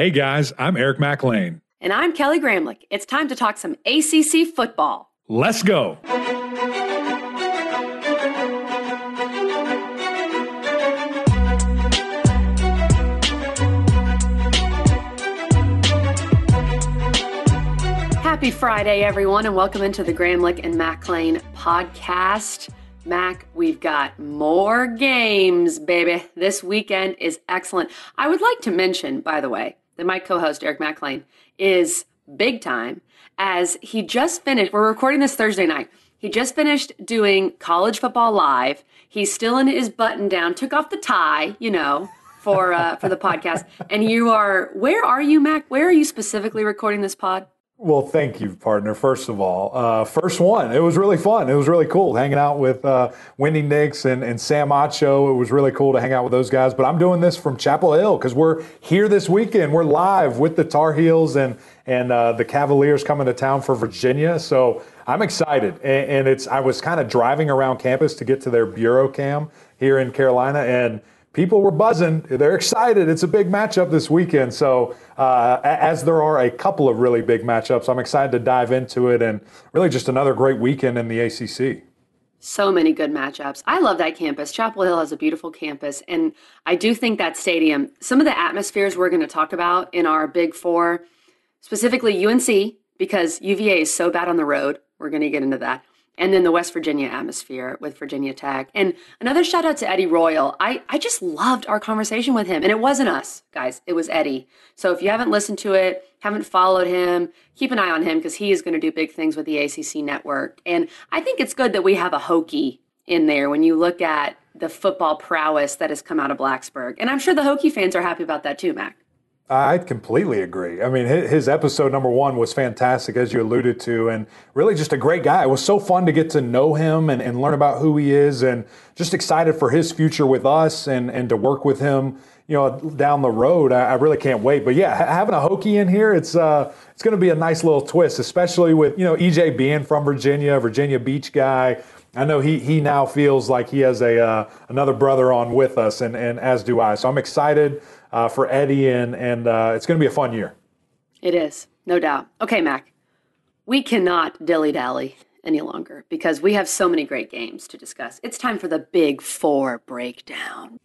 Hey guys, I'm Eric Mac Lain. And I'm Kelly Gramlich. It's time to talk some ACC football. Let's go. Happy Friday, everyone, and welcome into the Gramlich and Mac Lain podcast. Mac, we've got more games, baby. This weekend is excellent. I would like to mention, by the way, that my co host, Eric Mac Lain, is big time as he just finished. We're recording this Thursday night. He just finished doing college football live. He's still in his button down, took off the tie, you know, for uh, for the podcast. And you are where are you, Mac? Where are you specifically recording this pod? Well, thank you, partner. First of all, uh, first one. It was really fun. It was really cool hanging out with uh, Wendy Nix and, and Sam Acho. It was really cool to hang out with those guys. But I'm doing this from Chapel Hill because we're here this weekend. We're live with the Tar Heels and and uh, the Cavaliers coming to town for Virginia. So I'm excited. And, and it's I was kind of driving around campus to get to their bureau cam here in Carolina and people were buzzing. They're excited. It's a big matchup this weekend. So, uh, as there are a couple of really big matchups, I'm excited to dive into it and really just another great weekend in the ACC. So many good matchups. I love that campus. Chapel Hill has a beautiful campus. And I do think that stadium, some of the atmospheres we're going to talk about in our Big Four, specifically UNC, because UVA is so bad on the road. We're going to get into that and then the West Virginia atmosphere with Virginia Tech. And another shout out to Eddie Royal. I, I just loved our conversation with him. And it wasn't us, guys, it was Eddie. So if you haven't listened to it, haven't followed him, keep an eye on him because he is going to do big things with the ACC network. And I think it's good that we have a Hokie in there when you look at the football prowess that has come out of Blacksburg. And I'm sure the Hokie fans are happy about that too, Mac. I completely agree. I mean, his episode number one was fantastic, as you alluded to, and really just a great guy. It was so fun to get to know him and, and learn about who he is, and just excited for his future with us and, and to work with him, you know, down the road. I, I really can't wait. But yeah, having a Hokie in here, it's uh, it's going to be a nice little twist, especially with you know EJ being from Virginia, Virginia Beach guy. I know he he now feels like he has a uh, another brother on with us, and and as do I. So I'm excited uh, for Eddie, and and uh, it's going to be a fun year. It is, no doubt. Okay, Mac, we cannot dilly dally any longer because we have so many great games to discuss. It's time for the Big Four breakdown.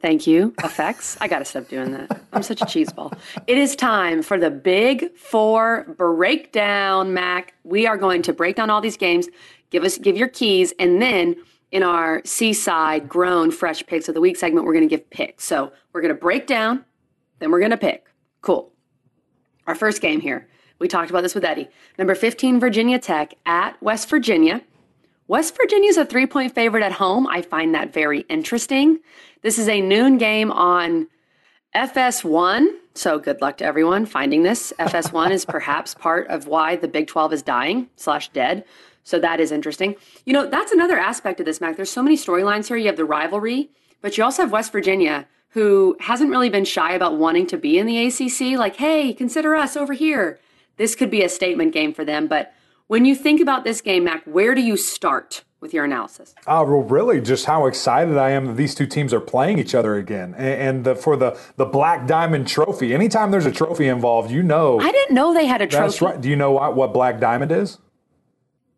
Thank you. Effects. I got to stop doing that. I'm such a cheeseball. It is time for the Big Four breakdown, Mac. We are going to break down all these games. Give us, give your keys, and then in our seaside grown fresh picks of the week segment, we're going to give picks. So we're going to break down, then we're going to pick. Cool. Our first game here. We talked about this with Eddie. Number 15, Virginia Tech at West Virginia. West Virginia is a three point favorite at home. I find that very interesting. This is a noon game on FS1. So good luck to everyone finding this. FS1 is perhaps part of why the Big 12 is dying slash dead. So that is interesting. You know, that's another aspect of this, Mac. There's so many storylines here. You have the rivalry, but you also have West Virginia, who hasn't really been shy about wanting to be in the ACC. Like, hey, consider us over here. This could be a statement game for them. But when you think about this game, Mac, where do you start with your analysis? Uh, well, really, just how excited I am that these two teams are playing each other again, and, and the, for the the Black Diamond Trophy. Anytime there's a trophy involved, you know. I didn't know they had a trophy. That's right. Do you know what, what Black Diamond is?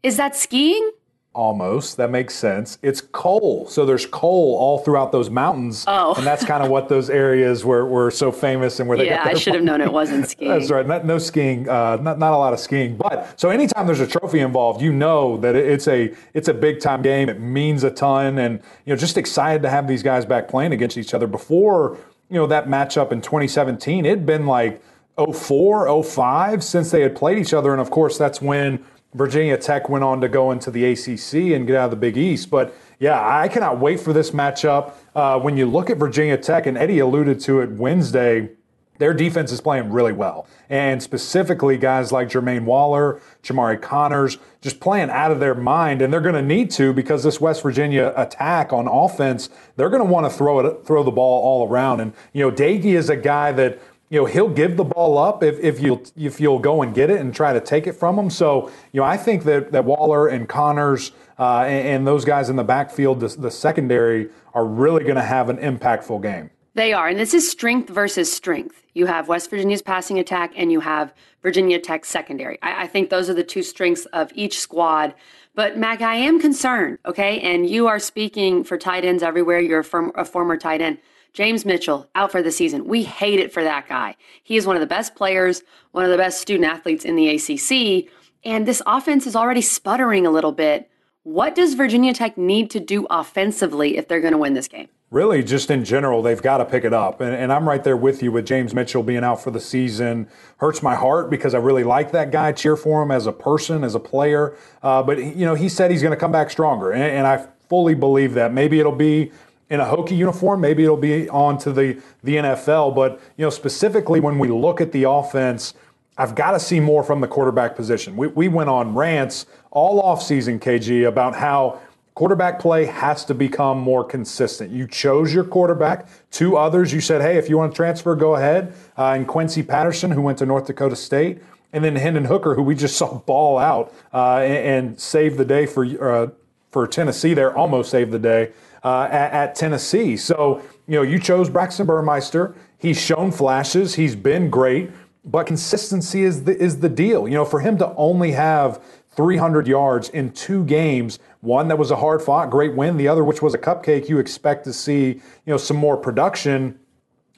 Is that skiing? Almost. That makes sense. It's coal. So there's coal all throughout those mountains. Oh. And that's kind of what those areas were, were so famous and where they yeah, I should have known it wasn't skiing. that's right. Not, no skiing, uh, not, not a lot of skiing. But so anytime there's a trophy involved, you know that it's a it's a big time game. It means a ton. And, you know, just excited to have these guys back playing against each other. Before, you know, that matchup in 2017, it'd been like 04, 05 since they had played each other. And of course, that's when Virginia Tech went on to go into the ACC and get out of the Big East. But yeah, I cannot wait for this matchup. Uh, when you look at Virginia Tech, and Eddie alluded to it Wednesday, their defense is playing really well. And specifically, guys like Jermaine Waller, Jamari Connors, just playing out of their mind. And they're going to need to because this West Virginia attack on offense, they're going to want to throw it, throw the ball all around. And, you know, Doege is a guy that you know he'll give the ball up if, if you if you'll go and get it and try to take it from him. So you know I think that that Waller and Connors uh, and, and, those guys in the backfield, the, the secondary, are really going to have an impactful game. They are, and this is strength versus strength. You have West Virginia's passing attack, and you have Virginia Tech's secondary. I, I think those are the two strengths of each squad. But Mac, I am concerned. Okay, and you are speaking for tight ends everywhere. You're a, firm, a former tight end. James Mitchell out for the season. We hate it for that guy. He is one of the best players, one of the best student athletes in the ACC, and this offense is already sputtering a little bit. What does Virginia Tech need to do offensively if they're going to win this game? Really, just in general, they've got to pick it up. And, and, I'm right there with you with James Mitchell being out for the season. Hurts my heart because I really like that guy, cheer for him as a person, as a player. Uh, but, you know, he said he's going to come back stronger. And, and I fully believe that. Maybe it'll be in a Hokie uniform. Maybe it'll be on to the, the NFL. But, you know, specifically when we look at the offense, I've got to see more from the quarterback position. We, we went on rants all offseason, KG, about how quarterback play has to become more consistent. You chose your quarterback. Two others, you said, hey, if you want to transfer, go ahead. Uh, and Quincy Patterson, who went to North Dakota State. And then Hendon Hooker, who we just saw ball out uh, and, and save the day for, uh, for Tennessee there, almost saved the day uh, at, at, Tennessee. So, you know, you chose Braxton Burmeister. He's shown flashes. He's been great, but consistency is the, is the deal. You know, for him to only have 300 yards in two games, one that was a hard fought, great win, the other which was a cupcake, you expect to see, you know, some more production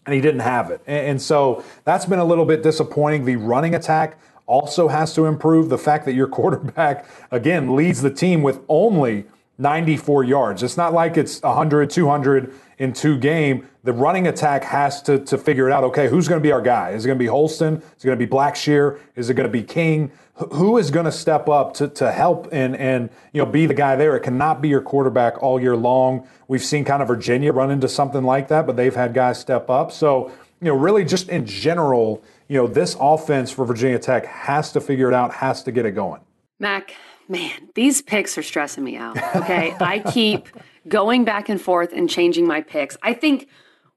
and he didn't have it. And, and so that's been a little bit disappointing. The running attack also has to improve. The fact that your quarterback, again, leads the team with only 94 yards. It's not like it's 100, 200 in two game. The running attack has to, to figure it out. Okay, who's going to be our guy? Is it going to be Holston? Is it going to be Blackshear? Is it going to be King? Who is going to step up to, to help and, and you know be the guy there? It cannot be your quarterback all year long. We've seen kind of Virginia run into something like that, but they've had guys step up. So, you know, really just in general, you know, this offense for Virginia Tech has to figure it out, has to get it going. Mac, man, these picks are stressing me out. Okay. I keep going back and forth and changing my picks. I think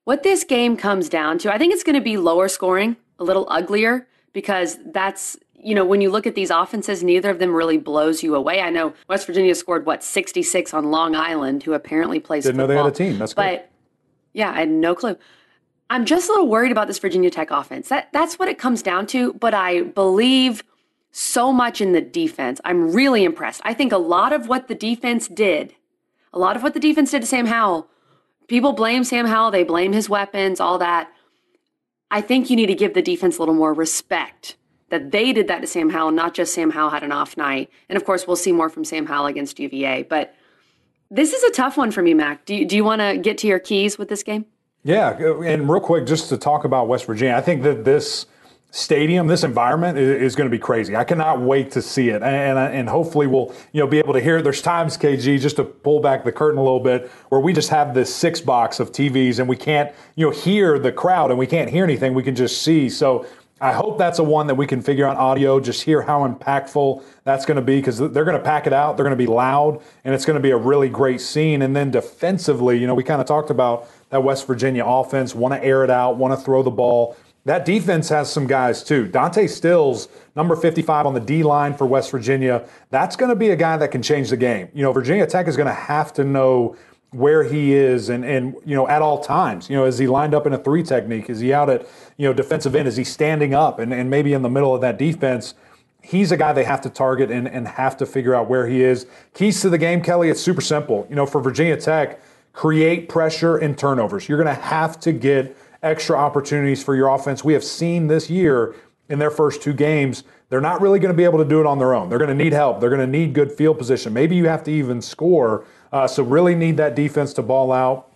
what this game comes down to, I think it's going to be lower scoring, a little uglier, because that's, you know, when you look at these offenses, neither of them really blows you away. I know West Virginia scored, what, 66 on Long Island, who apparently plays Didn't football. know they had a team. That's but, good. yeah, I had no clue. I'm just a little worried about this Virginia Tech offense. That that's what it comes down to. But I believe so much in the defense. I'm really impressed. I think a lot of what the defense did, a lot of what the defense did to Sam Howell, people blame Sam Howell, they blame his weapons, all that. I think you need to give the defense a little more respect that they did that to Sam Howell, not just Sam Howell had an off night. And of course, we'll see more from Sam Howell against UVA. But this is a tough one for me, Mac. Do you, do you want to get to your keys with this game? Yeah, and real quick, just to talk about West Virginia, I think that this stadium, this environment is, going to be crazy. I cannot wait to see it, and and hopefully we'll you know be able to hear. It. There's times, KG, just to pull back the curtain a little bit, where we just have this six box of TVs and we can't you know hear the crowd and we can't hear anything. We can just see. So. I hope that's a one that we can figure out audio, just hear how impactful that's going to be because they're going to pack it out. They're going to be loud, and it's going to be a really great scene. And then defensively, you know, we kind of talked about that West Virginia offense, want to air it out, want to throw the ball. That defense has some guys too. Dante Stills, number 55 on the D line for West Virginia, that's going to be a guy that can change the game. You know, Virginia Tech is going to have to know where he is and, and you know at all times. You know is he lined up in a three technique? Is he out at you know defensive end? Is he standing up? And, and maybe in the middle of that defense he's a guy they have to target and, and have to figure out where he is. Keys to the game kelly it's super simple. You know for virginia tech create pressure and turnovers. You're going to have to get extra opportunities for your offense. We have seen this year in their first two games, they're not really going to be able to do it on their own. They're going to need help. They're going to need good field position. Maybe you have to even score. Uh, so, really need that defense to ball out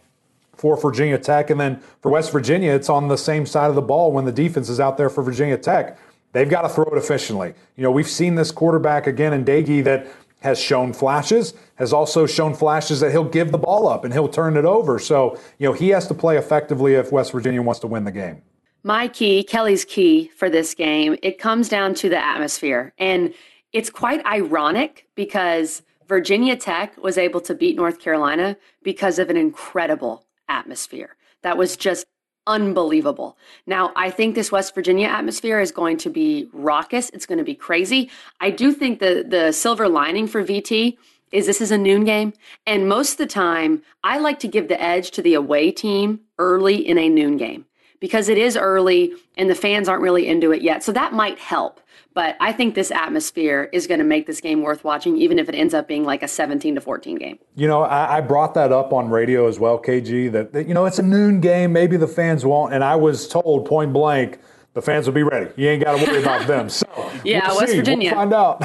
for Virginia Tech. And then for West Virginia, it's on the same side of the ball when the defense is out there for Virginia Tech. They've got to throw it efficiently. You know, we've seen this quarterback again in Doege that has shown flashes, has also shown flashes that he'll give the ball up and he'll turn it over. So, you know, he has to play effectively if West Virginia wants to win the game. My key, Kelly's key for this game, it comes down to the atmosphere. And it's quite ironic because Virginia Tech was able to beat North Carolina because of an incredible atmosphere that was just unbelievable. Now, I think this West Virginia atmosphere is going to be raucous. It's going to be crazy. I do think the the silver lining for VT is this is a noon game, and most of the time, I like to give the edge to the away team early in a noon game because it is early and the fans aren't really into it yet. So that might help. But I think this atmosphere is going to make this game worth watching, even if it ends up being like a 17 to 14 game. You know, I, I brought that up on radio as well, KG, that, that, you know, it's a noon game. Maybe the fans won't. And I was told point blank, the fans will be ready. You ain't got to worry about them. So, yeah, we'll West see. Virginia. We'll find out.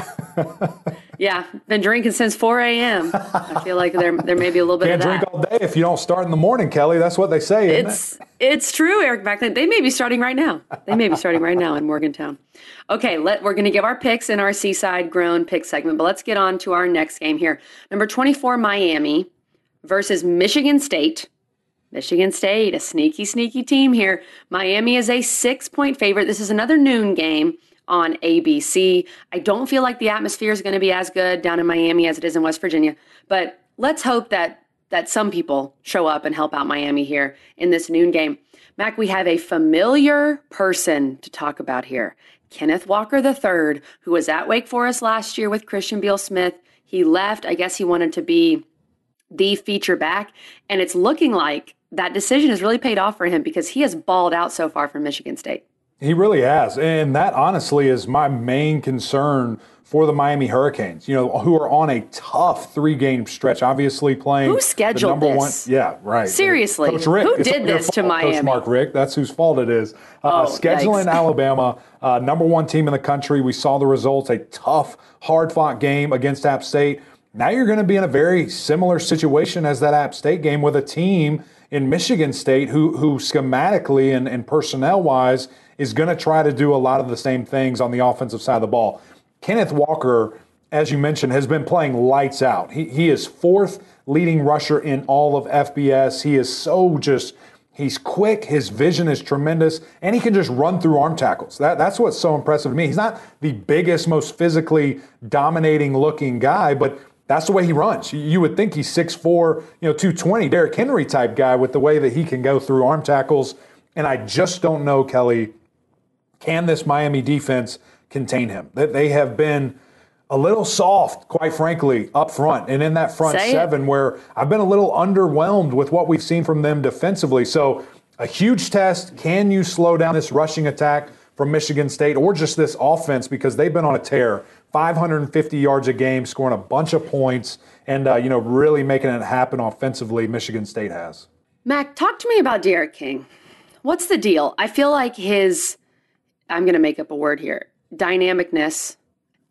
yeah, been drinking since 4 a.m. I feel like there there may be a little bit Can't of that. drink all day if you don't start in the morning, Kelly. That's what they say. It's it? it's true, Eric Mac Lain. They may be starting right now. They may be starting right now in Morgantown. Okay, let we're going to give our picks in our Seaside Grown pick segment, but let's get on to our next game here. Number 24 Miami versus Michigan State. Michigan State, a sneaky, sneaky team here. Miami is a six point favorite. This is another noon game on ABC. I don't feel like the atmosphere is going to be as good down in Miami as it is in West Virginia, but let's hope that that some people show up and help out Miami here in this noon game. Mac, we have a familiar person to talk about here. Kenneth Walker III, who was at Wake Forest last year with Christian Beal Smith. He left. I guess he wanted to be the feature back. And it's looking like that decision has really paid off for him because he has balled out so far from Michigan State. He really has. And that honestly is my main concern for the Miami Hurricanes, you know, who are on a tough three game stretch, obviously playing. Who scheduled the number this? One, yeah, right. Seriously, Coach Richt. who did this to fault, Coach Mark Richt. That's whose fault it is. Uh, Oh, scheduling yikes. Alabama, uh, number one team in the country. We saw the results, a tough, hard fought game against App State. Now you're going to be in a very similar situation as that App State game with a team in Michigan State who, who schematically and, and personnel wise is going to try to do a lot of the same things on the offensive side of the ball. Kenneth Walker, as you mentioned, has been playing lights out. He, he is fourth leading rusher in all of FBS. He is so just He's quick, his vision is tremendous, and he can just run through arm tackles. That, that's what's so impressive to me. He's not the biggest, most physically dominating looking guy, but that's the way he runs. You- would think he's 6'4, you know, 220, Derrick Henry type guy with the way that he can go through arm tackles. And I just don't know, Kelly, can this Miami defense contain him? That they have been a little soft, quite frankly, up front and in that front Say it. seven where I've been a little underwhelmed with what we've seen from them defensively. So, a huge test. Can you slow down this rushing attack from Michigan State or just this offense because they've been on a tear? 550 yards a game, scoring a bunch of points, and uh, you know really making it happen offensively. Michigan State has. Mac, talk to me about D'Eriq King. What's the deal? I feel like his, I'm going to make up a word here, dynamicness,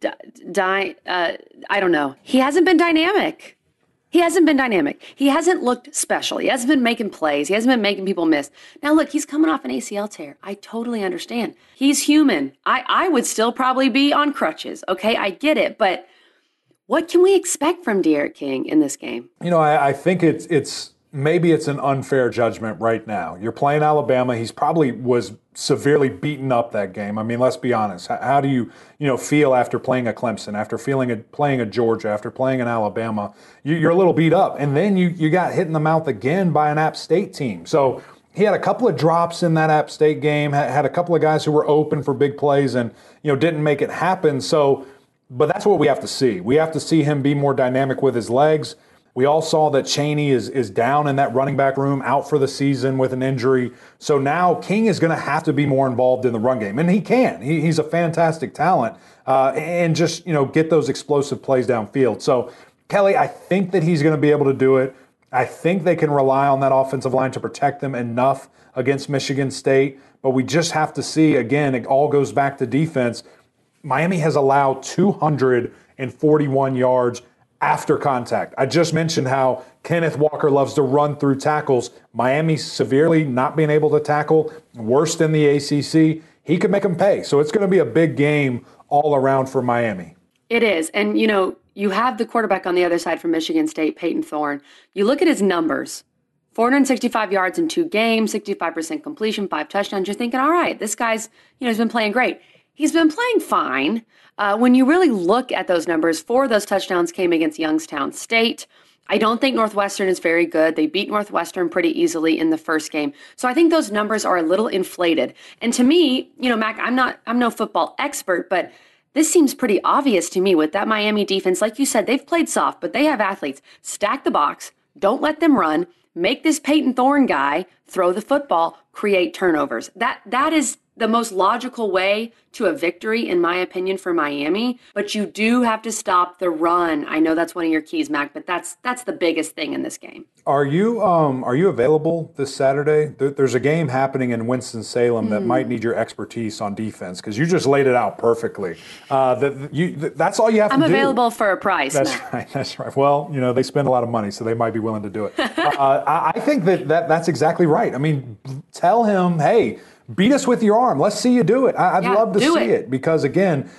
di, di, uh, I don't know. He hasn't been dynamic. He hasn't been dynamic. He hasn't looked special. He hasn't been making plays. He hasn't been making people miss. Now, look, he's coming off an ACL tear. I totally understand. He's human. I, I would still probably be on crutches. Okay, I get it. But what can we expect from D'Eriq King in this game? You know, I, I think it's it's maybe it's an unfair judgment right now. You're playing Alabama. He's probably was severely beaten up that game. I mean, let's be honest. How, do you you know feel after playing a Clemson, after feeling a, playing a Georgia, after playing an Alabama? You, you're a little beat up, and then you you got hit in the mouth again by an App State team. So. He had a couple of drops in that App State game. Had a couple of guys who were open for big plays, and you know didn't make it happen. So, but that's what we have to see. We have to see him be more dynamic with his legs. We all saw that Chaney is is down in that running back room, out for the season with an injury. So now King is going to have to be more involved in the run game, and he can. He, he's a fantastic talent, uh, and just you know get those explosive plays downfield. So Kelly, I think that he's going to be able to do it. I think they can rely on that offensive line to protect them enough against Michigan State. But we just have to see again. It all goes back to defense. Miami has allowed 241 yards after contact. I just mentioned how Kenneth Walker loves to run through tackles. Miami severely not being able to tackle, worse than the ACC. He could make them pay. So it's going to be a big game all around for Miami. It is. And, you know, you have the quarterback on the other side from Michigan State, Payton Thorne. You look at his numbers 465 yards in two games, 65% completion, five touchdowns. You're thinking, all right, this guy's, you know, he's been playing great. He's been playing fine. Uh, when you really look at those numbers, four of those touchdowns came against Youngstown State. I don't think Northwestern is very good. They beat Northwestern pretty easily in the first game. So I think those numbers are a little inflated. And to me, you know, Mac, I'm not I'm no football expert, but this seems pretty obvious to me with that Miami defense. Like you said, they've played soft, but they have athletes. Stack the box, don't let them run, make this Payton Thorne guy throw the football, create turnovers. That that is the most logical way to a victory, in my opinion, for Miami. But you do have to stop the run. I know that's one of your keys, Mac, but that's that's the biggest thing in this game. Are you um, are you available this Saturday? There, there's a game happening in Winston Salem mm. that might need your expertise on defense because you just laid it out perfectly. Uh, that you that's all you have I'm to do. I'm available for a price. That's right. That's right. Well, you know they spend a lot of money, so they might be willing to do it. uh, I, I think that, that that's exactly right. I mean, tell him, hey beat us with your arm. Let's see you do it. I, would yeah, love to see it. it. because again,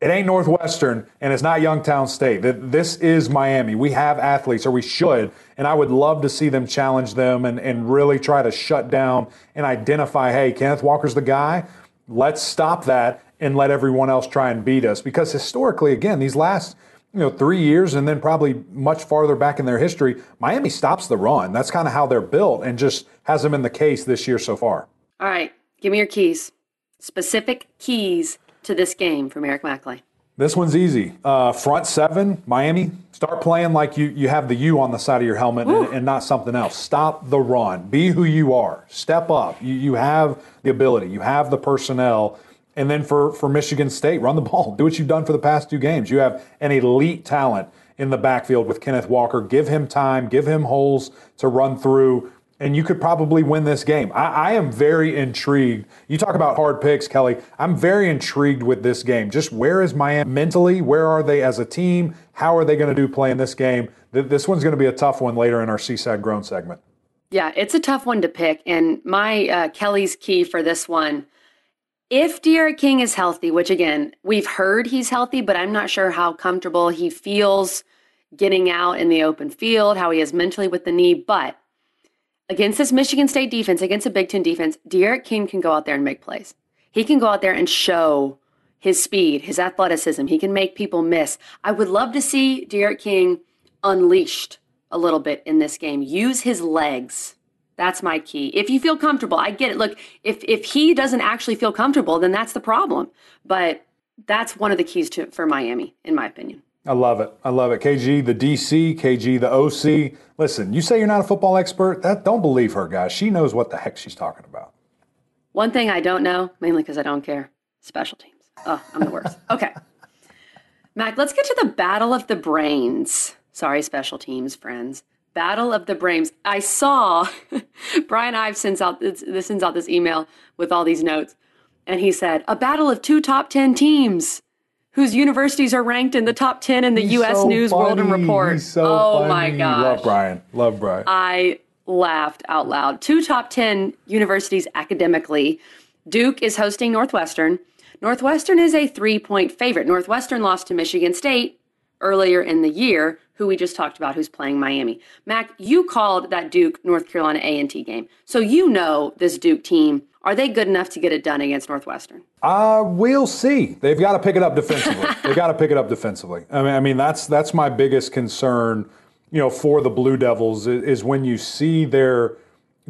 it ain't Northwestern and it's not Youngstown State. This is Miami. We have athletes, or we should, and I would love to see them challenge them and, and really try to shut down and identify, hey, Kenneth Walker's the guy. Let's stop that and let everyone else try and beat us. Because historically, again, these last you know three years and then probably much farther back in their history, Miami stops the run. That's kind of how they're built and just has them in the case this year so far. All right. Give me your keys. Specific keys to this game from Eric Mac Lain. This one's easy. Uh, front seven, Miami. Start playing like you, you have the U on the side of your helmet and, and, not something else. Stop the run. Be who you are. Step up. You, you have the ability. You have the personnel. And then for, for Michigan State, run the ball. Do what you've done for the past two games. You have an elite talent in the backfield with Kenneth Walker. Give him time. Give him holes to run through and you could probably win this game. I, I, am very intrigued. You talk about hard picks, Kelly. I'm very intrigued with this game. Just where is Miami mentally? Where are they as a team? How are they going to do playing this game? This one's going to be a tough one later in our Seaside Grown segment. Yeah, it's a tough one to pick. And my uh, Kelly's key for this one if D'Eriq King is healthy, which again, we've heard he's healthy, but I'm not sure how comfortable he feels getting out in the open field, how he is mentally with the knee. But against this Michigan State defense, against a Big Ten defense, D'Eriq King can go out there and make plays. He can go out there and show his speed, his athleticism. He can make people miss. I would love to see D'Eriq King unleashed a little bit in this game. Use his legs. That's my key. If you feel comfortable, I get it. Look, if if he doesn't actually feel comfortable, then that's the problem. But that's one of the keys to for Miami, in my opinion. I love it. I love it. KG, the DC, KG, the OC. Listen, you say you're not a football expert. That don't believe her, guys. She knows what the heck she's talking about. One thing I don't know, mainly because I don't care, special teams. Oh, I'm the worst. Okay. Mac, let's get to the battle of the brains. Sorry, special teams, friends. Battle of the brains. I saw Brian Ives sends out this, sends out this email with all these notes, and he said, "A battle of two top ten teams." Whose universities are ranked in the top 10 in the He's U.S. So News funny. World and Report. So oh funny. my gosh. Love Brian. Love Brian. I laughed out loud. Two top 10 universities academically. Duke is hosting Northwestern. Northwestern is a three point favorite. Northwestern lost to Michigan State earlier in the year, who we just talked about, who's playing Miami. Mac, you called that Duke North Carolina A&T game. So you know this Duke team are they good enough to get it done against Northwestern? Uh, we'll see. They've got to pick it up defensively. They've got to pick it up defensively. I mean, I mean that's that's my biggest concern. You know, for the Blue Devils is, is when you see their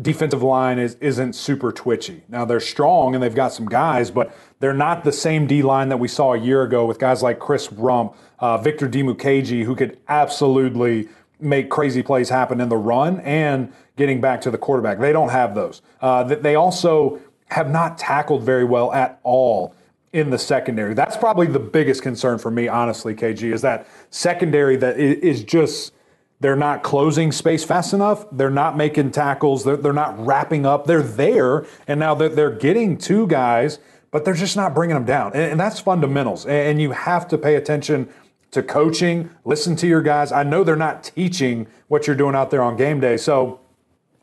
defensive line is isn't super twitchy. Now they're strong and they've got some guys, but they're not the same D line that we saw a year ago with guys like Chris Rumph, uh, Victor Dimukeje, who could absolutely make crazy plays happen in the run and getting back to the quarterback. They don't have those. Uh, they also have not tackled very well at all in the secondary. That's probably the biggest concern for me, honestly, KG, is that secondary that is just they're not closing space fast enough. They're not making tackles. They're, they're not wrapping up. They're there, and now they're, they're getting two guys, but they're just not bringing them down. And, and that's fundamentals. And you have to pay attention to coaching. Listen to your guys. I know they're not teaching what you're doing out there on game day. So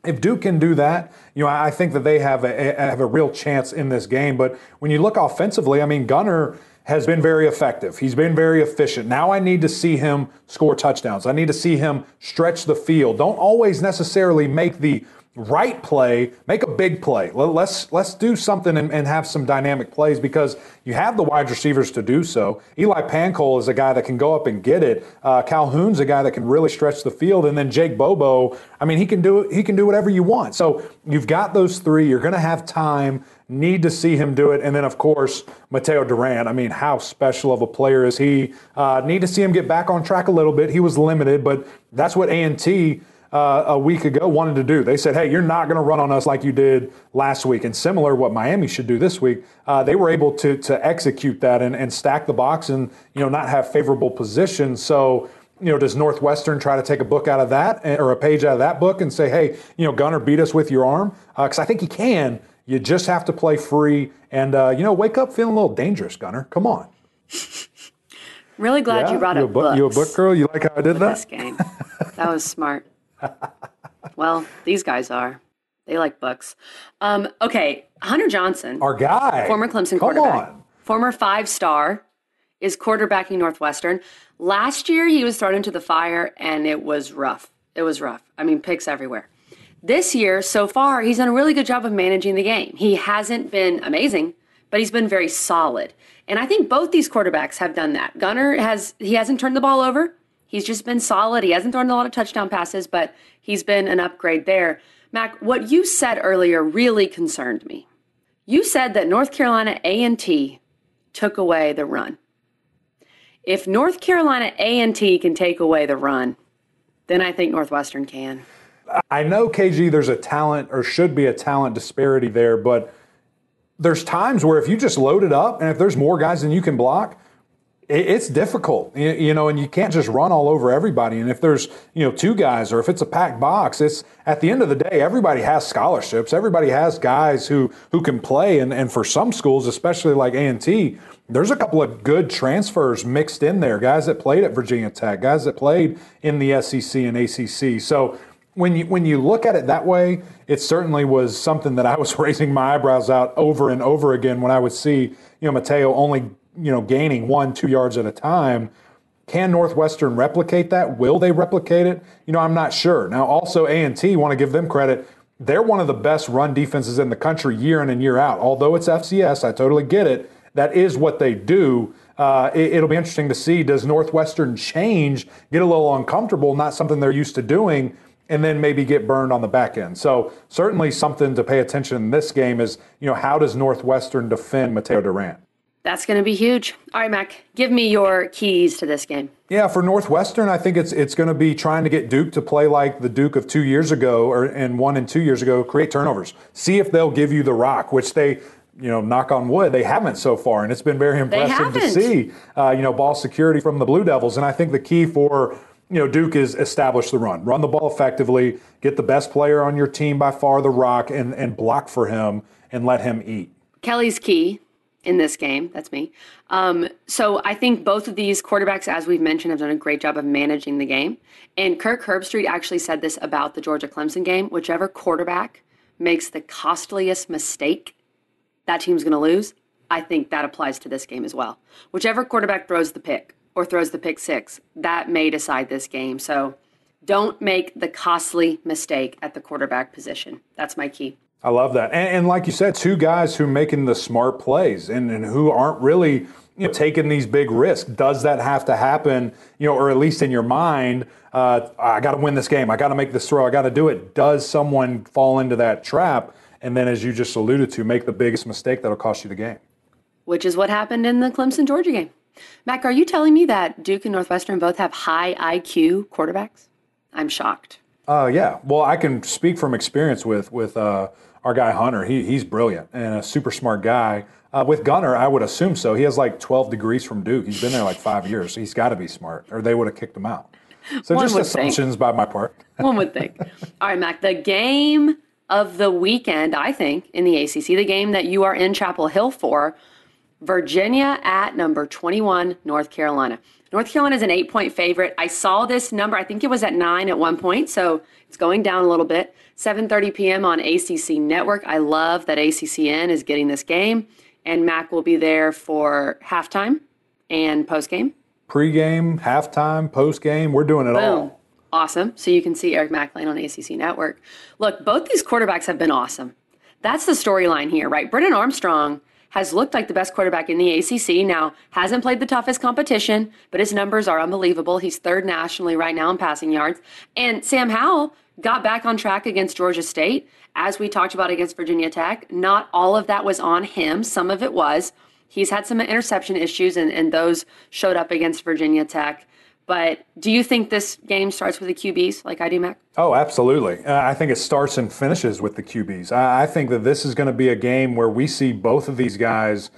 if Duke can do that, you know, I think that they have a, have a real chance in this game. But when you look offensively, I mean, Gunnar has been very effective. He's been very efficient. Now I need to see him score touchdowns. I need to see him stretch the field. Don't always necessarily make the right play, make a big play. Let's let's do something and, and, have some dynamic plays because you have the wide receivers to do so. Eli Pancol is a guy that can go up and get it. Uh, Calhoun's a guy that can really stretch the field, and then Jake Bobo. I mean, he can do he can do whatever you want. So you've got those three. You're going to have time. Need to see him do it, and then of course Mateo Durant. I mean, how special of a player is he? Uh, need to see him get back on track a little bit. He was limited, but that's what A and uh, a week ago wanted to do. They said, hey, you're not going to run on us like you did last week. And similar, what Miami should do this week, uh, they were able to, to execute that and, and stack the box and, you know, not have favorable positions. So, you know, does Northwestern try to take a book out of that eh, or a page out of that book and say, hey, you know, Gunnar, beat us with your arm? Because uh, I think he can. You just have to play free and, uh, you know, wake up feeling a little dangerous, Gunnar. Come on. Really glad yeah, you brought you up books. You a book girl? You like how I did that? This game. That was smart well, these guys are. They like books. Um, okay, Hunter Johnson, our guy, former Clemson Come quarterback, on. former five star, is quarterbacking Northwestern. Last year, he was thrown into the fire, and it was rough. It was rough. I mean, picks everywhere. This year, so far, he's done a really good job of managing the game. He hasn't been amazing, but he's been very solid. And I think both these quarterbacks have done that. Gunnar has he hasn't turned the ball over. He's just been solid. He hasn't thrown a lot of touchdown passes, but he's been an upgrade there. Mac, what you said earlier really concerned me. You said that North Carolina A&T took away the run. If North Carolina A&T can take away the run, then I think Northwestern can. I know KG there's a talent or should be a talent disparity there, but there's times where if you just load it up and if there's more guys than you can block, it's difficult, you know, and you can't just run all over everybody. And if there's, you know, two guys or if it's a packed box, it's at the end of the day, everybody has scholarships. Everybody has guys who who can play. And, and for some schools, especially like A&T, there's a couple of good transfers mixed in there. Guys that played at Virginia Tech, guys that played in the SEC and ACC. So when you when you look at it that way, it certainly was something that I was raising my eyebrows out over and over again when I would see, you know, Mateo only you know, gaining one, two yards at a time. Can Northwestern replicate that? Will they replicate it? You know, I'm not sure. Now, also A&T, want to give them credit. They're one of the best run defenses in the country year in and year out. Although it's FCS, I totally get it. That is what they do. Uh, it, will be interesting to see does Northwestern change, get a little uncomfortable, not something they're used to doing, and then maybe get burned on the back end. So certainly something to pay attention in this game is, you know, how does Northwestern defend Mateo Durant? That's going to be huge. All right, Mac, give me your keys to this game. Yeah, for Northwestern, I think it's it's going to be trying to get Duke to play like the Duke of two years ago, or and one and two years ago, create turnovers. See if they'll give you the rock, which they you know, knock on wood, they haven't so far, and it's been very impressive to see, uh, you know, ball security from the Blue Devils. And I think the key for you know Duke is establish the run, run the ball effectively, get the best player on your team by far, the rock, and and block for him and let him eat. Kelly's key in this game. That's me. Um, so I think both of these quarterbacks, as we've mentioned, have done a great job of managing the game. And Kirk Herbstreit actually said this about the Georgia Clemson game whichever quarterback makes the costliest mistake, that team's going to lose. I think that applies to this game as well. Whichever quarterback throws the pick or throws the pick six, that may decide this game. So don't make the costly mistake at the quarterback position. That's my key. I love that. And, and, like you said, two guys who are making the smart plays and, and who aren't really you know, taking these big risks. Does that have to happen, you know, or at least in your mind, uh, I got to win this game. I got to make this throw. I got to do it. Does someone fall into that trap? And then, as you just alluded to, make the biggest mistake that'll cost you the game. Which is what happened in the Clemson Georgia game. Mac, are you telling me that Duke and Northwestern both have high IQ quarterbacks? I'm shocked. Uh, yeah. Well, I can speak from experience with with uh, our guy Hunter, he, he's brilliant and a super smart guy. Uh, with Gunnar, I would assume so. He has like 12 degrees from Duke. He's been there like five years. So he's got to be smart, or they would have kicked him out. So One just assumptions think. by my part. One would think. All right, Mac. The game of the weekend, I think, in the ACC, the game that you are in Chapel Hill for, Virginia at number 21, North Carolina. North Carolina is an eight point favorite. I saw this number, I think it was at nine at one point, so it's going down a little bit. 7:30 p.m. on ACC Network. I love that ACCN is getting this game, and Mac will be there for halftime and postgame. Pre-game, halftime, postgame, we're doing it Boom. all. Awesome. So you can see Eric playing on ACC network. Look, both these quarterbacks have been awesome. That's the storyline here, right? Brennan Armstrong has looked like the best quarterback in the ACC. Now, hasn't played the toughest competition, but his numbers are unbelievable. He's third nationally right now in passing yards. And Sam Howell got back on track against Georgia State, as we talked about against Virginia Tech. Not all of that was on him, some of it was. He's had some interception issues, and, and those showed up against Virginia Tech. But do you think this game starts with the QBs like I do, Mac? Oh, absolutely. Uh, I think it starts and finishes with the QBs. I, I think that this is going to be a game where we see both of these guys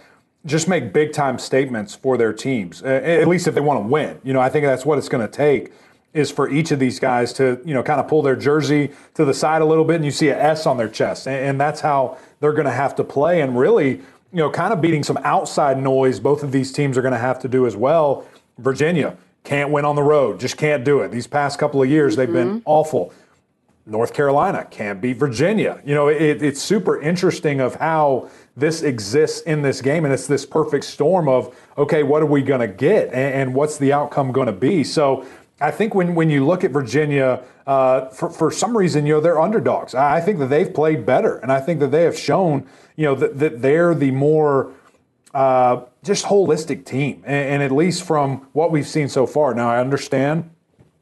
just make big time statements for their teams, uh, at least if they want to win. You know, I think that's what it's going to take is for each of these guys to, you know, kind of pull their jersey to the side a little bit and you see an S on their chest. And, and that's how they're going to have to play. And really, you know, kind of beating some outside noise, both of these teams are going to have to do as well. Virginia, can't win on the road, just can't do it. These past couple of years, they've mm-hmm. been awful. North Carolina can't beat Virginia. You know, it, it's super interesting of how this exists in this game, and it's this perfect storm of okay, what are we going to get, and, and, what's the outcome going to be? So. I think when, when you look at Virginia, uh, for, for some reason, you know, they're underdogs. I think that they've played better, and I think that they have shown, you know, that, that they're the more uh, just holistic team. And, and, at least from what we've seen so far. Now, I understand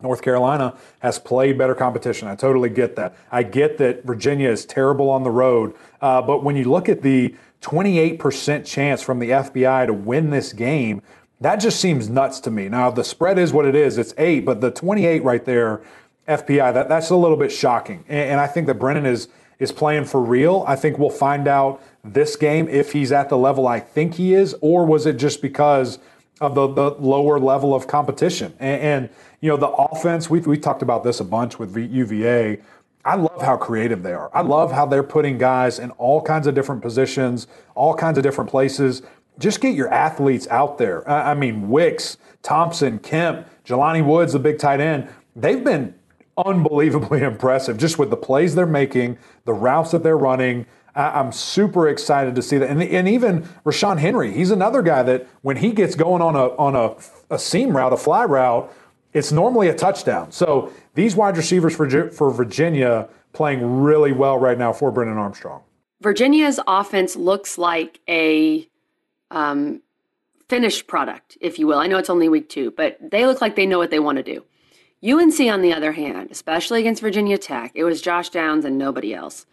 North Carolina has played better competition. I totally get that. I get that Virginia is terrible on the road. Uh, but when you look at the 28% chance from the FPI to win this game, that just seems nuts to me. Now, the spread is what it is. It's eight, but the 28 right there, FPI, that, that's a little bit shocking. And, and I think that Brennan is is playing for real. I think we'll find out this game if he's at the level I think he is, or was it just because of the, the lower level of competition? And, and you know, the offense, we we talked about this a bunch with UVA. I love how creative they are. I love how they're putting guys in all kinds of different positions, all kinds of different places. Just get your athletes out there. I mean, Wicks, Thompson, Kemp, Jelani Woods, the big tight end, they've been unbelievably impressive just with the plays they're making, the routes that they're running. I'm super excited to see that. And, and even Rashawn Henry, he's another guy that when he gets going on a, on a, a seam route, a fly route, it's normally a touchdown. So these wide receivers for, for Virginia playing really well right now for Brennan Armstrong. Virginia's offense looks like a um, finished product, if you will. I know it's only week two, but they look like they know what they want to do. UNC, on the other hand, especially against Virginia Tech, it was Josh Downs and nobody else.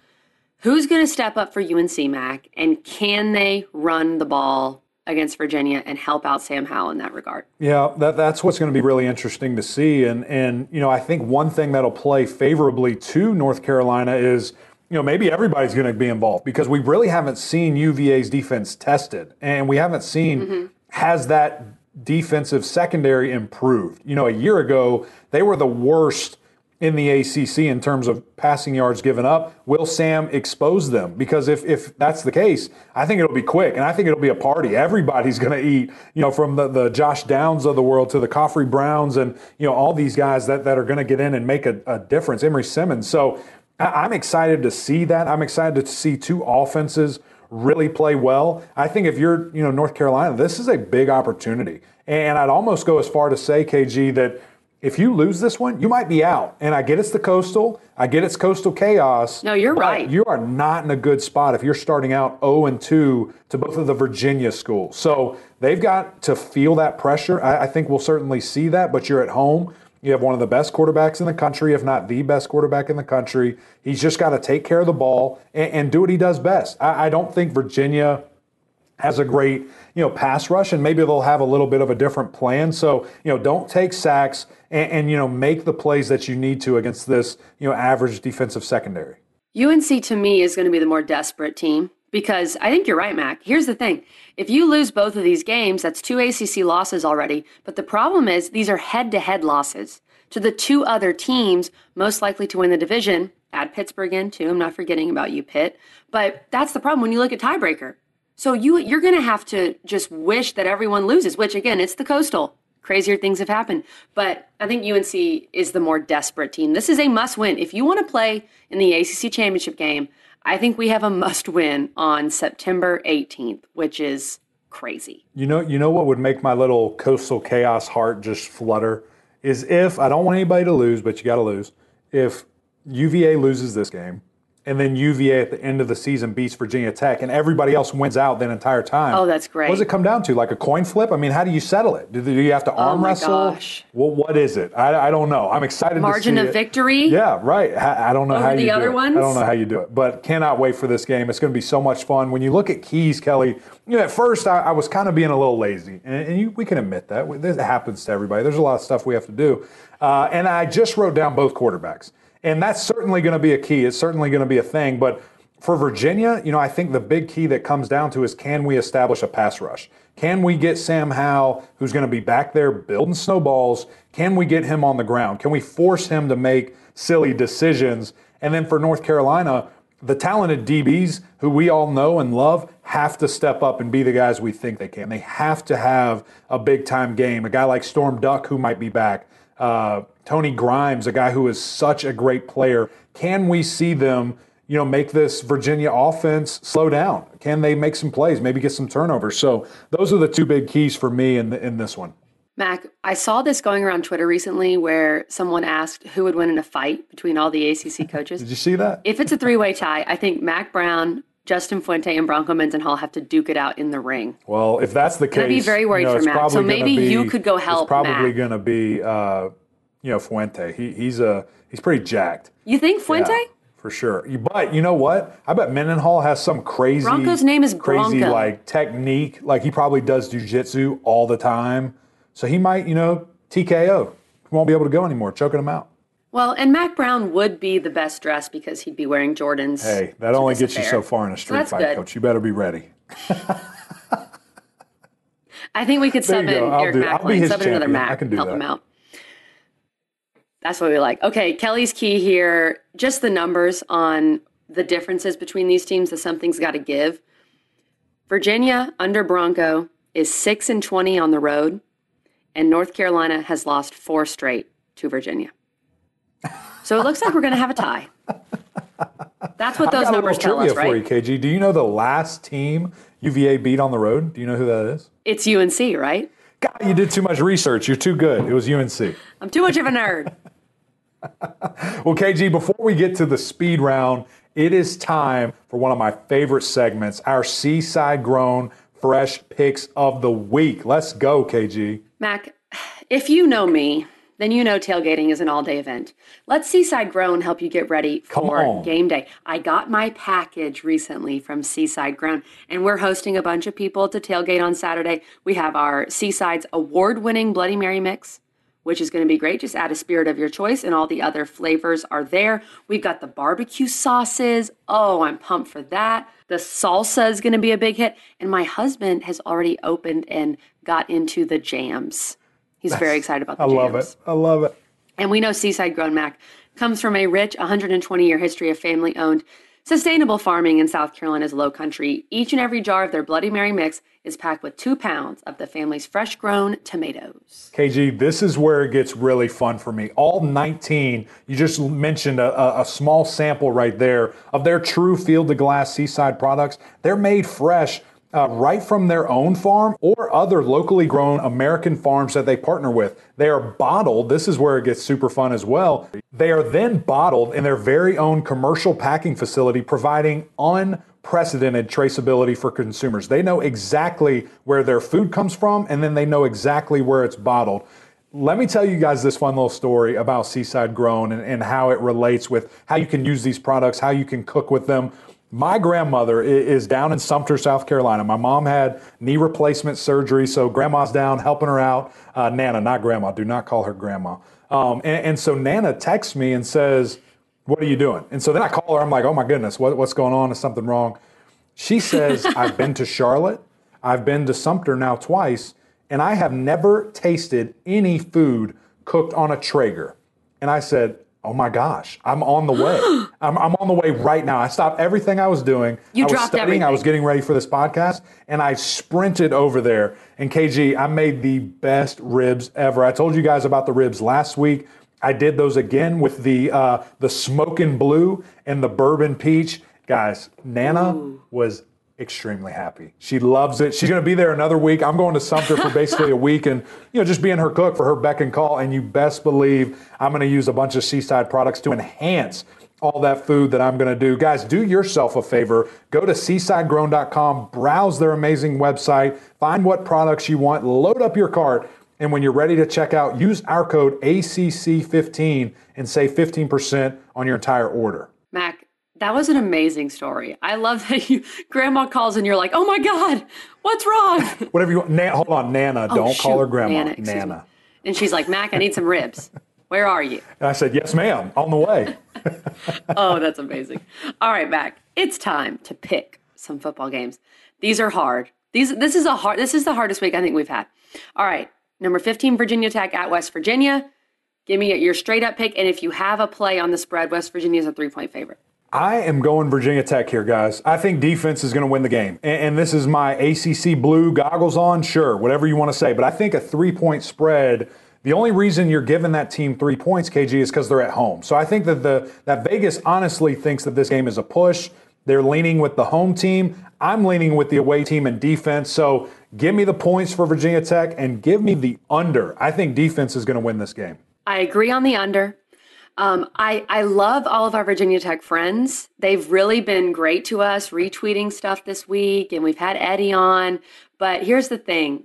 Who's going to step up for UNC Mac, and can they run the ball against Virginia and help out Sam Howell in that regard? Yeah, that, that's what's going to be really interesting to see. And and you know, I think one thing that'll play favorably to North Carolina is you know, maybe everybody's going to be involved because we really haven't seen UVA's defense tested, and we haven't seen mm-hmm. has that defensive secondary improved. You know, a year ago, they were the worst in the ACC in terms of passing yards given up. Will Sam expose them? Because if, if that's the case, I think it'll be quick and I think it'll be a party. Everybody's going to eat, you know, from the, the Josh Downs of the world to the Khafre Browns and, you know, all these guys that, that are going to get in and make a, a difference. Emery Simmons. So I, I'm excited to see that. I'm excited to see two offenses really play well. I think if you're, you know, North Carolina, this is a big opportunity. And I'd almost go as far to say, KG, that if you lose this one, you might be out. And I get it's the coastal. I get it's coastal chaos. No, you're right. You are not in a good spot if you're starting out 0 and 2 to both of the Virginia schools. So they've got to feel that pressure. I, I think we'll certainly see that, but you're at home. You have one of the best quarterbacks in the country, if not the best quarterback in the country. He's just got to take care of the ball and, and do what he does best. I, I, don't think Virginia has a great, you know, pass rush, and maybe they'll have a little bit of a different plan. So, you know, don't take sacks and, and you know make the plays that you need to against this, you know, average defensive secondary. UNC to me is going to be the more desperate team because I think you're right, Mac. Here's the thing if you lose both of these games, that's two ACC losses already. But the problem is, these are head to head losses to the two other teams most likely to win the division. Add Pittsburgh in too. I'm not forgetting about you, Pitt. But that's the problem when you look at tiebreaker. So you you're going to have to just wish that everyone loses. Which again, it's the coastal. Crazier things have happened. But I think UNC is the more desperate team. This is a must win. If you want to play in the ACC championship game, I think we have a must win on September 18th, which is crazy. You know, you know what would make my little coastal chaos heart just flutter is if I don't want anybody to lose, but you got to lose. If UVA loses this game, and then UVA at the end of the season beats Virginia Tech, and everybody else wins out that entire time. Oh, that's great. What does it come down to? Like a coin flip? I mean, how do you settle it? Do, do you have to arm Oh my wrestle? gosh. Well, what is it? I, I don't know. I'm excited Margin to see of it. victory? Yeah, right. I, I don't know Over how the you other do ones? it. I don't know how you do it, but cannot wait for this game. It's going to be so much fun. When you look at keys, Kelly, you know, at first I, I was kind of being a little lazy, and, and you, we can admit that. This happens to everybody. There's a lot of stuff we have to do, uh, and I just wrote down both quarterbacks, and that's certainly going to be a key. It's certainly going to be a thing, but. For Virginia, you know, I think the big key that comes down to is can we establish a pass rush? Can we get Sam Howell, who's going to be back there building snowballs? Can we get him on the ground? Can we force him to make silly decisions? And then for North Carolina, the talented DBs who we all know and love have to step up and be the guys we think they can. They have to have a big time game. A guy like Storm Duck, who might be back, uh, Tony Grimes, a guy who is such a great player. Can we see them? you know, make this Virginia offense slow down? Can they make some plays, maybe get some turnovers? So those are the two big keys for me in, the, in this one. Mac, I saw this going around Twitter recently where someone asked who would win in a fight between all the ACC coaches. Did you see that? If it's a three way tie, I think Mack Brown, Justin Fuente, and Bronco Mendenhall have to duke it out in the ring. Well, if that's the case, I'd be very worried you know, for Mac. So maybe be- you could go help It's probably going to be, uh, you know, Fuente. He, he's a he's pretty jacked. You think Fuente? Yeah, for sure. But you know what? I bet Mendenhall has some crazy Bronco's name is crazy Bronco. like technique. Like he probably does jujitsu all the time. So he might, you know, TKO. He won't be able to go anymore, choking him out. Well, and Mack Brown would be the best dressed because he'd be wearing Jordans. Hey, that only gets you so far in a street that's fight, good. coach. You better be ready. I think we could sub in. I'll Eric do- I'll be Macklin, his sub in another. Mac, I can do help that. him out. That's what we like. Okay, Kelly's key here. Just the numbers on the differences between these teams. That something's got to give. Virginia under Bronco is six and twenty on the road, and North Carolina has lost four straight to Virginia. So it looks like we're going to have a tie. That's what those numbers tell us, right? for you, KG. Do you know the last team UVA beat on the road? Do you know who that is? It's UNC, right? God, you did too much research. You're too good. It was UNC. I'm too much of a nerd. Well, KG, before we get to the speed round, it is time for one of my favorite segments, our Seaside Grown Fresh Picks of the Week. Let's go, KG. Mac, if you know me, then you know tailgating is an all day event. Let Seaside Grown help you get ready for game day. I got my package recently from Seaside Grown, and we're hosting a bunch of people to tailgate on Saturday. We have our Seaside's award winning Bloody Mary mix. Which is going to be great. Just add a spirit of your choice, and all the other flavors are there. We've got the barbecue sauces. Oh, I'm pumped for that. The salsa is going to be a big hit. And my husband has already opened and got into the jams. He's very excited about the I jams. love it. I love it. And we know Seaside Grown Mac comes from a rich 120 year history of family owned, sustainable farming in South Carolina's low country. Each and every jar of their Bloody Mary mix is packed with two pounds of the family's fresh grown tomatoes. KG, this is where it gets really fun for me. All 19, you just mentioned a, a, small sample right there of their true field to glass seaside products. They're made fresh. Uh, right from their own farm or other locally grown American farms that they partner with. They are bottled. This is where it gets super fun as well. They are then bottled in their very own commercial packing facility, providing unprecedented traceability for consumers. They know exactly where their food comes from and then they know exactly where it's bottled. Let me tell you guys this fun little story about Seaside Grown and, and how it relates with how you can use these products, how you can cook with them. My grandmother is down in Sumter, South Carolina. My mom had knee replacement surgery, so grandma's down helping her out. Uh, Nana, not grandma. Do not call her grandma. Um, and, and so Nana texts me and says, What are you doing? And so then I call her. I'm like, Oh my goodness, what, what's going on? Is something wrong? She says, I've been to Charlotte, I've been to Sumter now twice, and I have never tasted any food cooked on a Traeger. And I said, Oh my gosh, I'm on the way. I'm, I'm on the way right now. I stopped everything I was doing. You I was dropped studying, I was getting ready for this podcast, and I sprinted over there. And KG, I made the best ribs ever. I told you guys about the ribs last week. I did those again with the uh, the smoking blue and the bourbon peach. Guys, Nana was extremely happy. She loves it. She's going to be there another week. I'm going to Sumter for basically a week and, you know, just being her cook for her beck and call. And you best believe I'm going to use a bunch of Seaside products to enhance all that food that I'm going to do. Guys, do yourself a favor. Go to seasidegrown.com, browse their amazing website, find what products you want, load up your cart. And when you're ready to check out, use our code ACC15 and save 15% on your entire order. Mac, that was an amazing story. I love that you grandma calls and you're like, "Oh my god, what's wrong?" Whatever you want. Na- hold on, Nana. Oh, Don't shoot, call her grandma. Nana. Nana. And she's like, "Mac, I need some ribs. Where are you?" And I said, "Yes, ma'am. On the way." Oh, that's amazing. All right, Mac, it's time to pick some football games. These are hard. These this is a hard this is the hardest week I think we've had. All right. Number 15 Virginia Tech at West Virginia. Give me your straight up pick and if you have a play on the spread, West Virginia is a 3-point favorite. I am going Virginia Tech here, guys. I think defense is going to win the game. And, and this is my ACC blue goggles on, sure, whatever you want to say. But I think a three point spread, the only reason you're giving that team three points, KG, is because they're at home. So I think that, the, that Vegas honestly thinks that this game is a push. They're leaning with the home team. I'm leaning with the away team and defense. So give me the points for Virginia Tech and give me the under. I think defense is going to win this game. I agree on the under. Um, I, I love all of our Virginia Tech friends. They've really been great to us, retweeting stuff this week, and we've had Eddie on. But here's the thing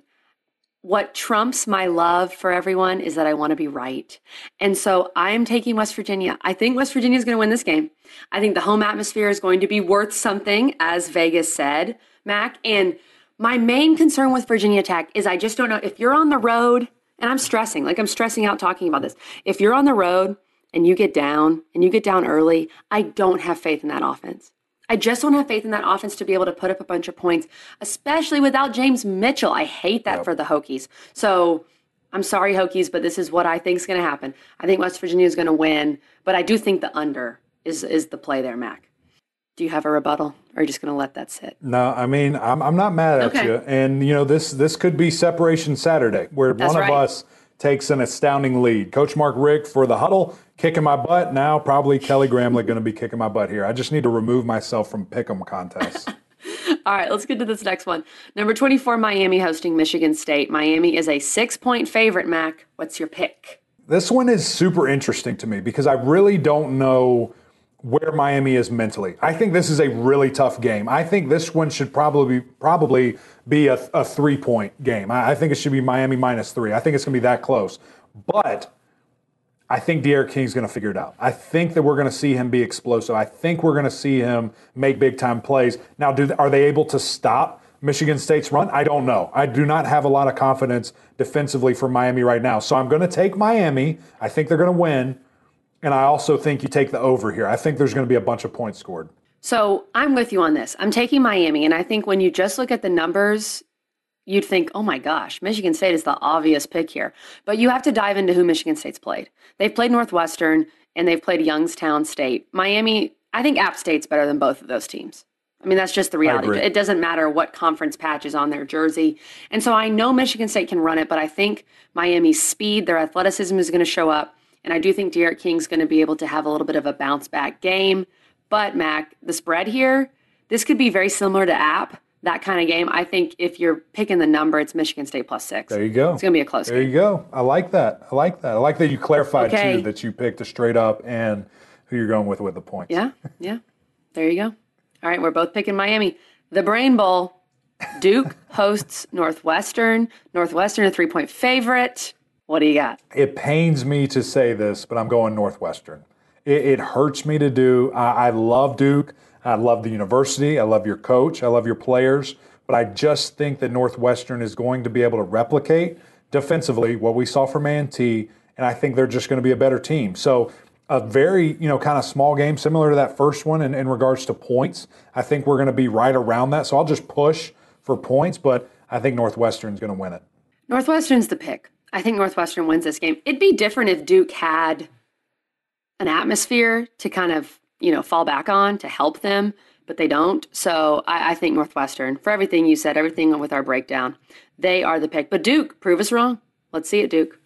what trumps my love for everyone is that I want to be right. And so I'm taking West Virginia. I think West Virginia is going to win this game. I think the home atmosphere is going to be worth something, as Vegas said, Mac. And my main concern with Virginia Tech is I just don't know if you're on the road, and I'm stressing, like I'm stressing out talking about this. If you're on the road and you get down and you get down early, I don't have faith in that offense. I just don't have faith in that offense to be able to put up a bunch of points, especially without James Mitchell. I hate that Yep. for the Hokies. So I'm sorry, Hokies, but this is what I think is going to happen. I think West Virginia is going to win, but I do think the under is is the play there, Mac. Do you have a rebuttal, or are you just going to let that sit? No, I mean I'm, I'm not mad at Okay. you, and you know this this could be separation Saturday where That's one right. of us takes an astounding lead. Coach Mark Richt for the huddle kicking my butt. Now probably Kelly Gramlich going to be kicking my butt here. I just need to remove myself from pick'em contests. All right, let's get to this next one. Number 24, Miami hosting Michigan State. Miami is a six point favorite, Mac. What's your pick? This one is super interesting to me because I really don't know where Miami is mentally. I think this is a really tough game. I think this one should probably probably be a, a three point game. I, I think it should be Miami minus three. I think it's going to be that close. But I think D'Eriq King's going to figure it out. I think that we're going to see him be explosive. I think we're going to see him make big time plays. Now, do are they able to stop Michigan State's run? I don't know. I do not have a lot of confidence defensively for Miami right now. So I'm going to take Miami. I think they're going to win. And I also think you take the over here. I think there's going to be a bunch of points scored. So I'm with you on this. I'm taking Miami, and I think when you just look at the numbers, you'd think, oh my gosh, Michigan State is the obvious pick here. But you have to dive into who Michigan State's played. They've played Northwestern and they've played Youngstown State. Miami, I think App State's better than both of those teams. I mean, that's just the reality. It doesn't matter what conference patch is on their jersey. And so I know Michigan State can run it, but I think Miami's speed, their athleticism is going to show up. And I do think D'Eriq King's going to be able to have a little bit of a bounce back game. But Mac, the spread here, this could be very similar to App, that kind of game. I think if you're picking the number, it's Michigan State plus six. There you go. It's going to be a close There game. you go. I like that. I like that. I like that you clarified Okay. too that you picked a straight up and who you're going with with the points. Yeah, yeah. There you go. All right, we're both picking Miami. The Brain Bowl. Duke hosts Northwestern. Northwestern, a three point favorite. What do you got? It pains me to say this, but I'm going Northwestern. It, it hurts me to do. I, I love Duke. I love the university. I love your coach. I love your players. But I just think that Northwestern is going to be able to replicate defensively what we saw from A&T, and I think they're just going to be a better team. So a very, you know, kind of small game, similar to that first one in, in regards to points. I think we're going to be right around that. So I'll just push for points, but I think Northwestern's going to win it. Northwestern's the pick. I think Northwestern wins this game. It'd be different if Duke had an atmosphere to kind of, you know, fall back on to help them, but they don't. So I, I think Northwestern, for everything you said, everything with our breakdown, they are the pick. But Duke, prove us wrong. Let's see it, Duke.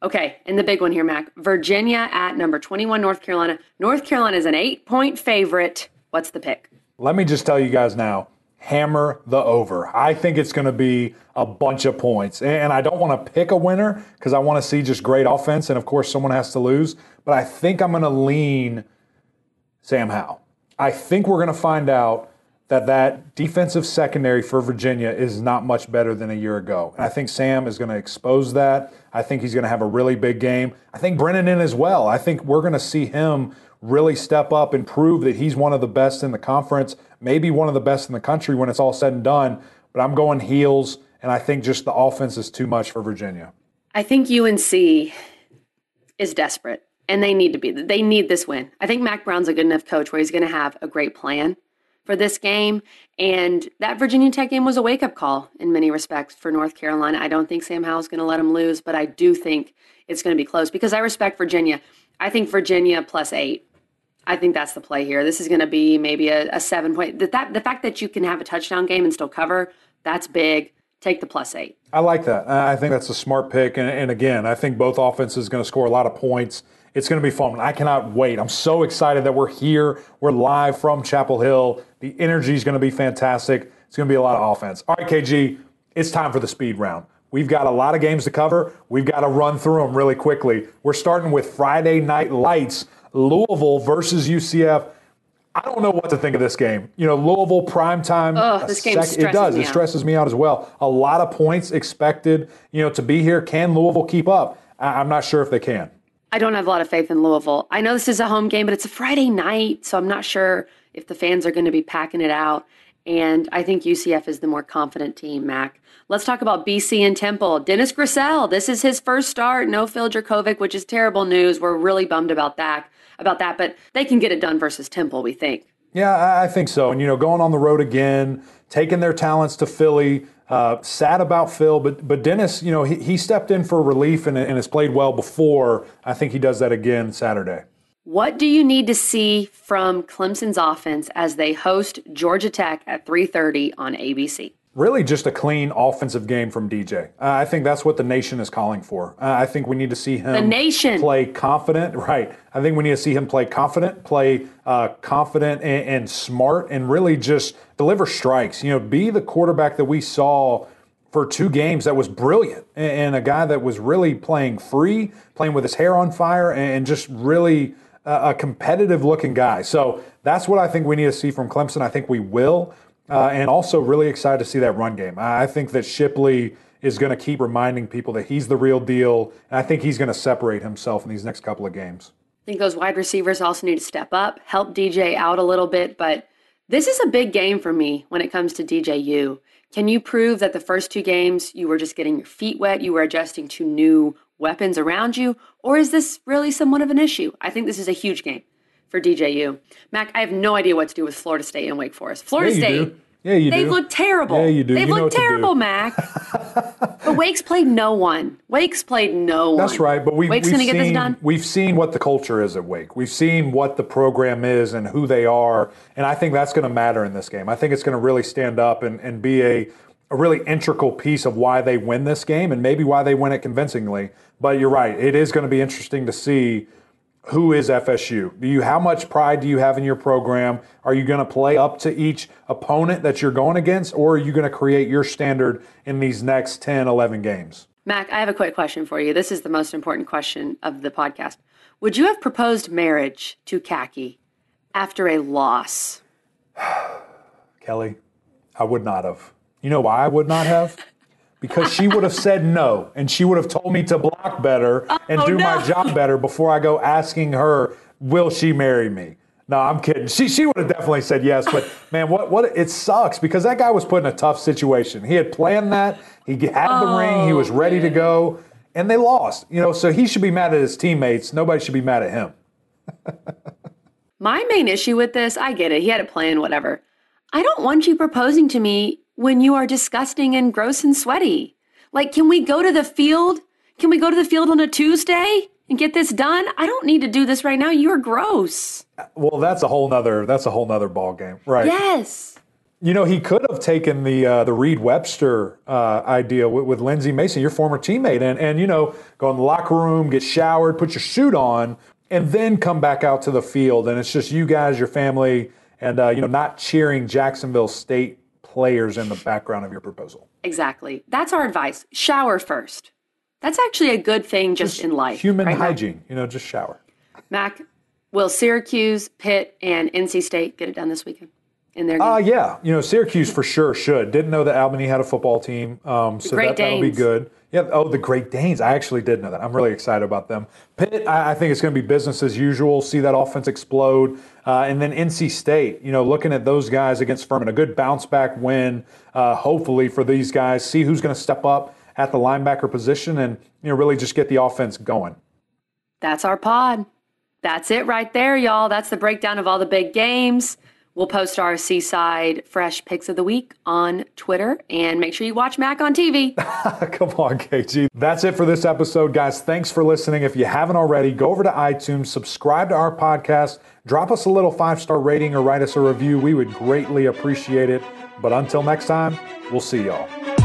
Okay, and the big one here, Mac. Virginia at number 21, North Carolina. North Carolina is an eight point favorite. What's the pick? Let me just tell you guys now hammer the over. I think it's going to be a bunch of points. And I don't want to pick a winner because I want to see just great offense. And of course, someone has to lose. But I think I'm going to lean Sam Howell. I think we're going to find out that that defensive secondary for Virginia is not much better than a year ago. And I think Sam is going to expose that. I think he's going to have a really big game. I think Brennan in as well. I think we're going to see him really step up and prove that he's one of the best in the conference, maybe one of the best in the country when it's all said and done. But I'm going heels, and I think just the offense is too much for Virginia. I think UNC is desperate, and they need to be. They need this win. I think Mack Brown's a good enough coach where he's going to have a great plan for this game. And that Virginia Tech game was a wake up call in many respects for North Carolina. I don't think Sam Howell's going to let them lose, but I do think it's going to be close because I respect Virginia. I think Virginia plus eight I think that's the play here. This is going to be maybe a, a seven point. The, that, the fact that you can have a touchdown game and still cover, that's big. Take the plus eight. I like that. I think that's a smart pick. And, and again, I think both offenses are going to score a lot of points. It's going to be fun. I cannot wait. I'm so excited that we're here. We're live from Chapel Hill. The energy is going to be fantastic. It's going to be a lot of offense. All right, KG, it's time for the speed round. We've got a lot of games to cover. We've got to run through them really quickly. We're starting with Friday Night Lights Louisville versus UCF. I don't know what to think of this game. You know, Louisville prime time. Oh, this game sec- It does. It stresses me out as well. A lot of points expected. You know, to be here. Can Louisville keep up? I- I'm not sure if they can. I don't have a lot of faith in Louisville. I know this is a home game, but it's a Friday night, so I'm not sure if the fans are going to be packing it out. And I think UCF is the more confident team, Mac. Let's talk about BC and Temple. Dennis Grosel, this is his first start. No Phil Jurkovec, which is terrible news. We're really bummed about that about that, but they can get it done versus Temple, we think. Yeah, I think so. And, you know, going on the road again, taking their talents to Philly, uh, sad about Phil, but but Dennis, you know, he, he stepped in for relief and, and has played well before. I think he does that again Saturday. What do you need to see from Clemson's offense as they host Georgia Tech at 3:30 on ABC? Really just a clean offensive game from DJ. Uh, I think that's what the nation is calling for. Uh, I think we need to see him the nation. play confident. Right. I think we need to see him play confident, play uh, confident and, and, smart, and really just deliver strikes. You know, be the quarterback that we saw for two games that was brilliant and, and a guy that was really playing free, playing with his hair on fire, and just really a competitive looking guy. So that's what I think we need to see from Clemson. I think we will. Uh, and also really excited to see that run game. I think that Shipley is going to keep reminding people that he's the real deal, and I think he's going to separate himself in these next couple of games. I think those wide receivers also need to step up, help DJ out a little bit, but this is a big game for me when it comes to DJU. Can you prove that the first two games you were just getting your feet wet, you were adjusting to new weapons around you, or is this really somewhat of an issue? I think this is a huge game for DJU. Mac, I have no idea what to do with Florida State and Wake Forest. Florida yeah, State. Do. Yeah, you They've do. looked terrible. Yeah, you do. They've you looked terrible, Mac. but Wake's played no one. Wake's played no one. That's right. But we, Wake's we've going to get seen, this done. We've seen what the culture is at Wake. We've seen what the program is and who they are. And I think that's going to matter in this game. I think it's going to really stand up and, and be a, a really integral piece of why they win this game and maybe why they win it convincingly. But you're right. It is going to be interesting to see who is FSU? Do you how much pride do you have in your program? Are you going to play up to each opponent that you're going against or are you going to create your standard in these next 10, 11 games? Mac, I have a quick question for you. This is the most important question of the podcast. Would you have proposed marriage to Khaki after a loss? Kelly, I would not have. You know why I would not have? because she would have said no and she would have told me to block better and oh, do no. my job better before I go asking her, will she marry me? No, I'm kidding. She she would have definitely said yes, but man, what what it sucks because that guy was put in a tough situation. He had planned that. He had oh, the ring. He oh, was ready to go, and they lost. You know, so he should be mad at his teammates. Nobody should be mad at him. My main issue with this, I get it. He had a plan, whatever. I don't want you proposing to me when you are disgusting and gross and sweaty. Like, can we go to the field? Can we go to the field on a Tuesday and get this done? I don't need to do this right now. You're gross. Well, that's a whole nother that's a whole nother ball game, right? Yes. You know, he could have taken the uh, the Reed Webster uh, idea with, with Lindsey Mason, your former teammate, and and you know, go in the locker room, get showered, put your suit on, and then come back out to the field, and it's just you guys, your family, and uh, you know, not cheering Jacksonville State players in the background of your proposal. Exactly. That's our advice. Shower first. That's actually a good thing just, in life. Human right, Mac? hygiene, you know, just shower. Mac, will Syracuse, Pitt, and NC State get it done this weekend in their game? Uh, yeah, you know, Syracuse for sure should. Didn't know that Albany had a football team, um, so Great that, that'll be good. Yeah. Oh, the Great Danes. I actually did know that. I'm really excited about them. Pitt. I, I think it's going to be business as usual. See that offense explode, uh, and then NC State. You know, looking at those guys against Furman, a good bounce back win. Uh, hopefully for these guys, see who's going to step up at the linebacker position, and you know, really just get the offense going. That's our pod. That's it right there, y'all. That's the breakdown of all the big games. We'll post our Seaside Fresh Picks of the Week on Twitter and make sure you watch Mac on TV. Come on, KG. That's it for this episode, guys. Thanks for listening. If you haven't already, go over to iTunes, subscribe to our podcast, drop us a little five star rating or write us a review. We would greatly appreciate it. But until next time, we'll see y'all.